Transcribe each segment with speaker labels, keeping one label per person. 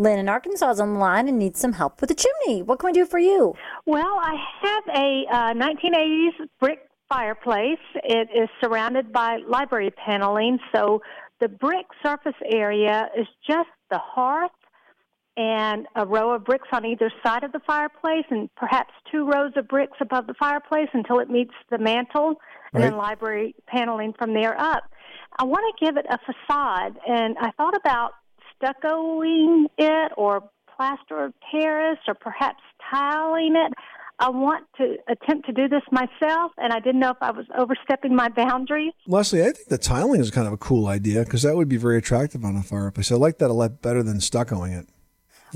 Speaker 1: Lynn in Arkansas is on the line and needs some help with the chimney. What can we do for you?
Speaker 2: Well, I have a uh, 1980s brick fireplace. It is surrounded by library paneling, so the brick surface area is just the hearth and a row of bricks on either side of the fireplace, and perhaps two rows of bricks above the fireplace until it meets the mantle, and
Speaker 3: Right.
Speaker 2: then library paneling from there up. I want to give it a facade, and I thought about stuccoing it or plaster of Paris or perhaps tiling it. I want to attempt to do this myself, and I didn't know if I was overstepping my boundaries.
Speaker 3: Leslie, I think the tiling is kind of a cool idea because that would be very attractive on a fireplace. I like that a lot better than stuccoing it.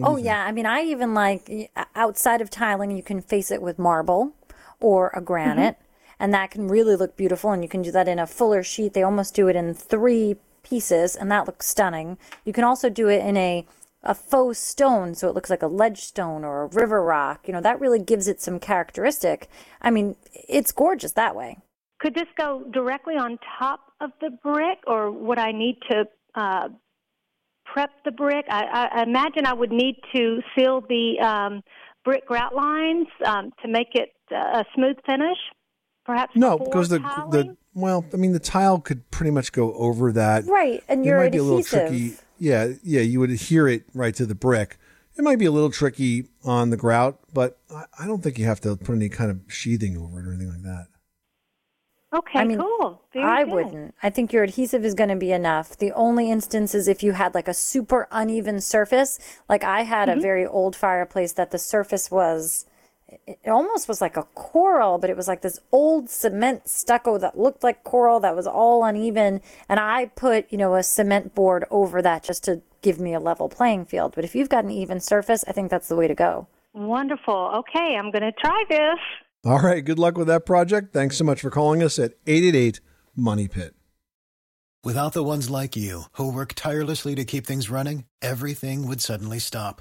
Speaker 1: Oh yeah, I mean, I even like uh, outside of tiling, you can face it with marble or a granite, mm-hmm. and that can really look beautiful. And you can do that in a fuller sheet. They almost do it in three pieces, and that looks stunning. You can also do it in a a faux stone, so it looks like a ledge stone or a river rock. You know, that really gives it some characteristic. I mean, it's gorgeous that way.
Speaker 2: Could this go directly on top of the brick, or would I need to uh, prep the brick? I, I imagine I would need to seal the um, brick grout lines um, to make it uh, a smooth finish. Perhaps
Speaker 3: No,
Speaker 2: before
Speaker 3: because the
Speaker 2: tiling?
Speaker 3: the well, I mean, the tile could pretty much go over that.
Speaker 1: Right, and
Speaker 3: it
Speaker 1: you're
Speaker 3: might be a little tricky. Yeah, yeah, you would adhere it right to the brick. It might be a little tricky on the grout, but I, I don't think you have to put any kind of sheathing over it or anything like that.
Speaker 2: Okay,
Speaker 1: I mean,
Speaker 2: cool. Very
Speaker 1: I
Speaker 2: good.
Speaker 1: wouldn't. I think your adhesive is going to be enough. The only instance is if you had like a super uneven surface. Like I had
Speaker 2: Mm-hmm.
Speaker 1: a very old fireplace that the surface was, it it almost was like a coral, but it was like this old cement stucco that looked like coral that was all uneven. And I put, you know, a cement board over that just to give me a level playing field. But if you've got an even surface, I think that's the way to go.
Speaker 2: Wonderful. Okay, I'm going to try this.
Speaker 3: All right, good luck with that project. Thanks so much for calling us at 888 Money Pit.
Speaker 4: Without the ones like you, who work tirelessly to keep things running, everything would suddenly stop.